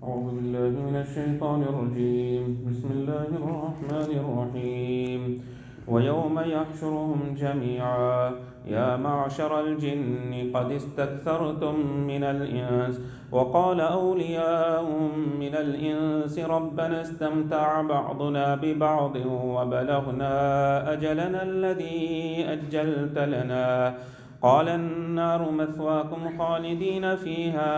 أعوذ بالله من الشيطان الرجيم. بسم الله الرحمن الرحيم. ويوم يحشرهم جميعا. يا معشر الجن قد استكثرتم من الإنس وقال أولياؤهم من الإنس ربنا استمتع بعضنا ببعض وبلغنا أجلنا الذي أجلت لنا. قال النار مثواكم خالدين فيها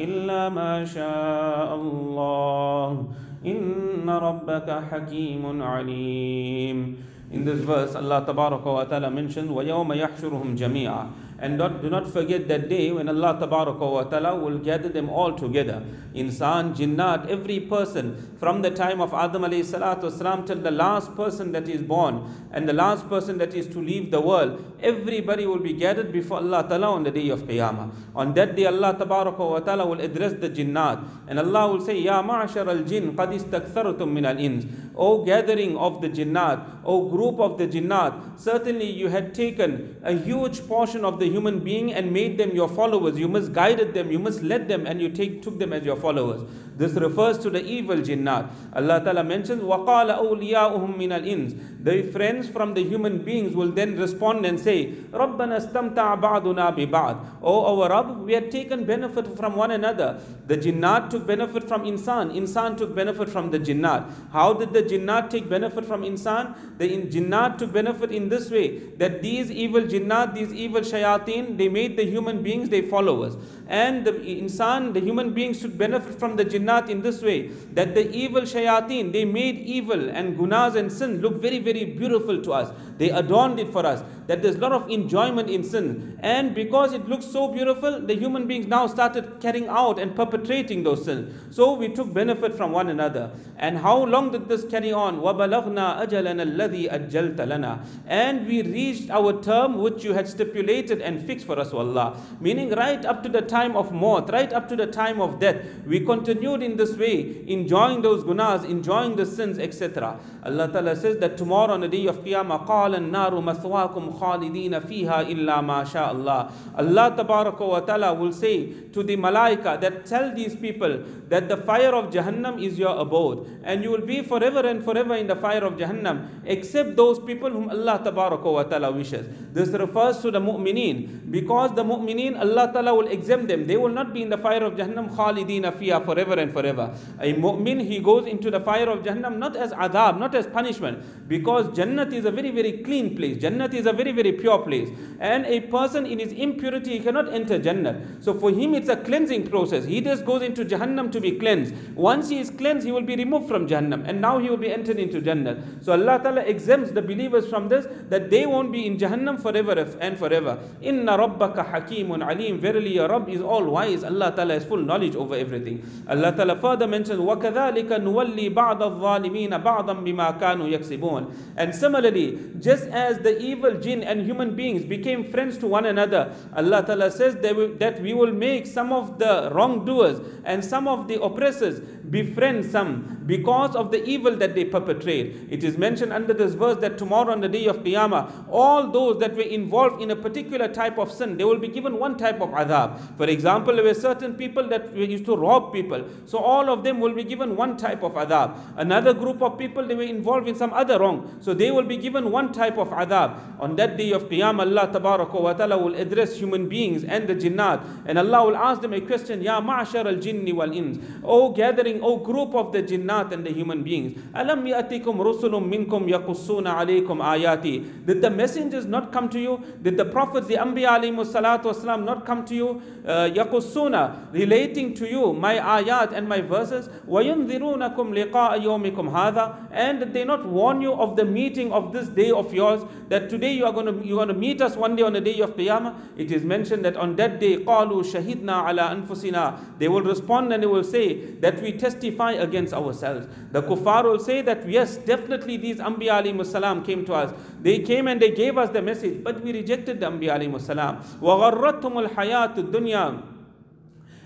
إلا ما شاء الله. إن ربك حكيم عليم. In this verse, Allah Ta'ala mentions, وَيَوْمَ يَحْشُرُهُمْ جَمِيعًا. And not, do not forget that day when Allah Ta'ala will gather them all together. Insan, jinnat, every person from the time of Adam wasalam till the last person that is born and the last person that is to leave the world, everybody will be gathered before Allah Ta'ala on the day of Qiyamah. On that day, Allah Ta'ala will address the jinnat and Allah will say, Ya ma'ashar al-jinn qad istakthartum min al-ins. O gathering of the jinnat, O group of the jinnat, certainly you had taken a huge portion of the human being and made them your followers. You misguided them, you misled them, and you take, took them as your followers. This refers to the evil jinnat. Allah Ta'ala mentions, وَقَالَ أَوْلِيَاؤُهُم مِّنَ الْإِنسِ The friends from the human beings will then respond and say, رَبَّنَا اسْتَمْتَعَ بَعْضُنَا بِبَعْضٍ O our Rabb, we had taken benefit from one another. The jinnat took benefit from insan. Insan took benefit from the jinnat. How did the jinnat take benefit from insan? The jinnat took benefit in this way, that these evil jinnat, these evil shayateen, they made the human beings their followers. And the insan, the human beings took benefit from the jinnat in this way, that the evil shayateen, they made evil and gunas and sin look very, very beautiful to us. They adorned it for us. That there's a lot of enjoyment in sin. And because it looks so beautiful, the human beings now started carrying out and perpetrating those sins. So we took benefit from one another. And how long did this carry on? وَبَلَغْنَا أَجَلَنَا الَّذِي أَجَّلْتَ لَنَا And we reached our term which you had stipulated and fixed for us, O Allah. Meaning right up to the time of maut, right up to the time of death, we continued in this way, enjoying those gunas, enjoying the sins, etc. Allah Ta'ala says that tomorrow on the day of Qiyamah, قَالَ النَّارُ مَثْوَاكُمْ خَالِدِينَ فِيهَا إِلَّا مَا شَاءَ اللَّهِ Allah Tabaraka wa Ta'ala will say to the malaika that tell these people that the fire of Jahannam is your abode and you will be forever and forever in the fire of Jahannam except those people whom Allah Tabaraka wa Ta'ala wishes. This refers to the mu'mineen because the mu'mineen Allah Ta'ala will exempt them. They will not be in the fire of Jahannam khalidina fiha forever and forever. A mu'min he goes into the fire of Jahannam not as adab, not as punishment because Jannat is a very very clean place. Jannat is a very very pure place and a person in his impurity he cannot enter Jannat. So for him it's a cleansing process. He just goes into Jahannam to be cleansed. Once he is cleansed he will be removed from Jahannam and now he will be entered into Jannat. So Allah Ta'ala exempts the believers from this that they won't be in Jahannam forever and forever. Inna rabbaka hakimun alim. Verily your Rabb is all wise. Allah Ta'ala has full knowledge over everything. Allah Ta'ala further mentions وَكَذَلِكَ نُوَلِّي بَعْضَ الظَّالِمِينَ بَعْضًا بِمَا كَانُوا يَكْسِبُونَ And similarly, just as the evil jinn and human beings became friends to one another, Allah Ta'ala says that we will make some of the wrongdoers and some of the oppressors befriend some because of the evil that they perpetrate. It is mentioned under this verse that tomorrow on the day of Qiyamah, all those that were involved in a particular type of sin, they will be given one type of adab. For example, there were certain people that used to rob people. So all of them will be given one type of adab. Another group of people, they were involved in some other wrong. So they will be given one type of adab. On that day of Qiyamah, Allah Tabaraka wa Ta'ala will address human beings and the jinnat. And Allah will ask them a question, Ya ma'ashar al-jinni wal-ins. O gathering, O group of the jinnat and the human beings. Alam ya'atikum rusulun minkum yaqussuna alaykum ayati. Did the messengers not come to you? Did the prophets, the Anbiya alayhi salatu wasalam not come to you? Uh, yaqussuna, relating to you my ayat and my verses. وَيُنذِرُونَكُمْ لِقَاءَ يَوْمِكُمْ هَذَا And did they not warn you of the meeting of this day of yours? That today you are going to, you are going to meet us one day on the day of Qiyamah? It is mentioned that on that day, قَالُوا شَهِدْنَا عَلَىٰ أَنفُسِنَا They will respond and they will say that we testify against ourselves. The kuffar will say that yes, definitely these Anbiya alayhi salam came to us. They came and they gave us the message, but we rejected the Anbiya alayhi salam. وَغَرَّتْهُمُ الْحَيَاةُ الدُّنْيَا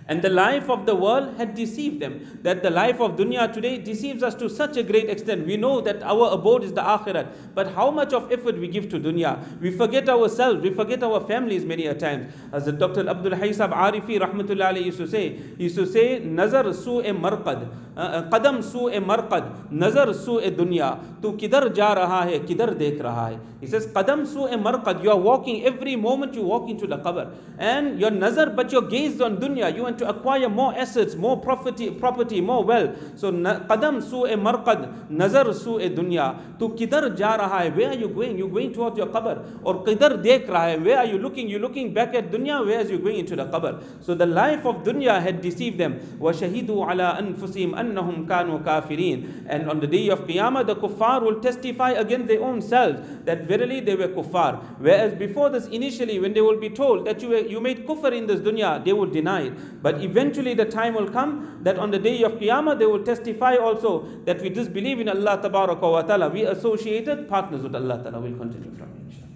and the life of the world had deceived them. That the life of dunya today deceives us to such a great extent. We know that our abode is the akhirat. But how much of effort we give to dunya? We forget ourselves, we forget our families many a times. As the Dr. Abdul Haysab Arifi rahmatullah used to say, he used to say, Nazar su e marqad, uh, uh, qadam su e marqad, nazar su e dunya. Tu kidar ja raha hai, kidar dekh raha hai. He says, qadam su e marqad, you are walking, every moment you walk into the qabr. And your nazar, but your gaze on dunya, you want to acquire more assets, more property, property more wealth. So qadam su e marqad, nazar su e dunya. Tu kidar ja raha hai, where are you going? You're going towards your qabr. Or kidar dekh raha hai, where are you looking? You're looking back at dunya, where are you going into the qabr? So the life of dunya had deceived them. وَشَهِدُوا عَلَىٰ أَنفُسِهِمْ أَنَّهُمْ كَانُوا كَافِرِينَ And on the day of Qiyamah, the kuffar will testify against their own selves that verily they were kuffar. Whereas before this, initially, when they will be told that you, were, you made kufr in this dunya, they will deny it. But eventually the time will come that on the day of Qiyamah, they will testify also that we disbelieve in Allah ta'ala. We associated partners with Allah ta'ala. We'll continue from here.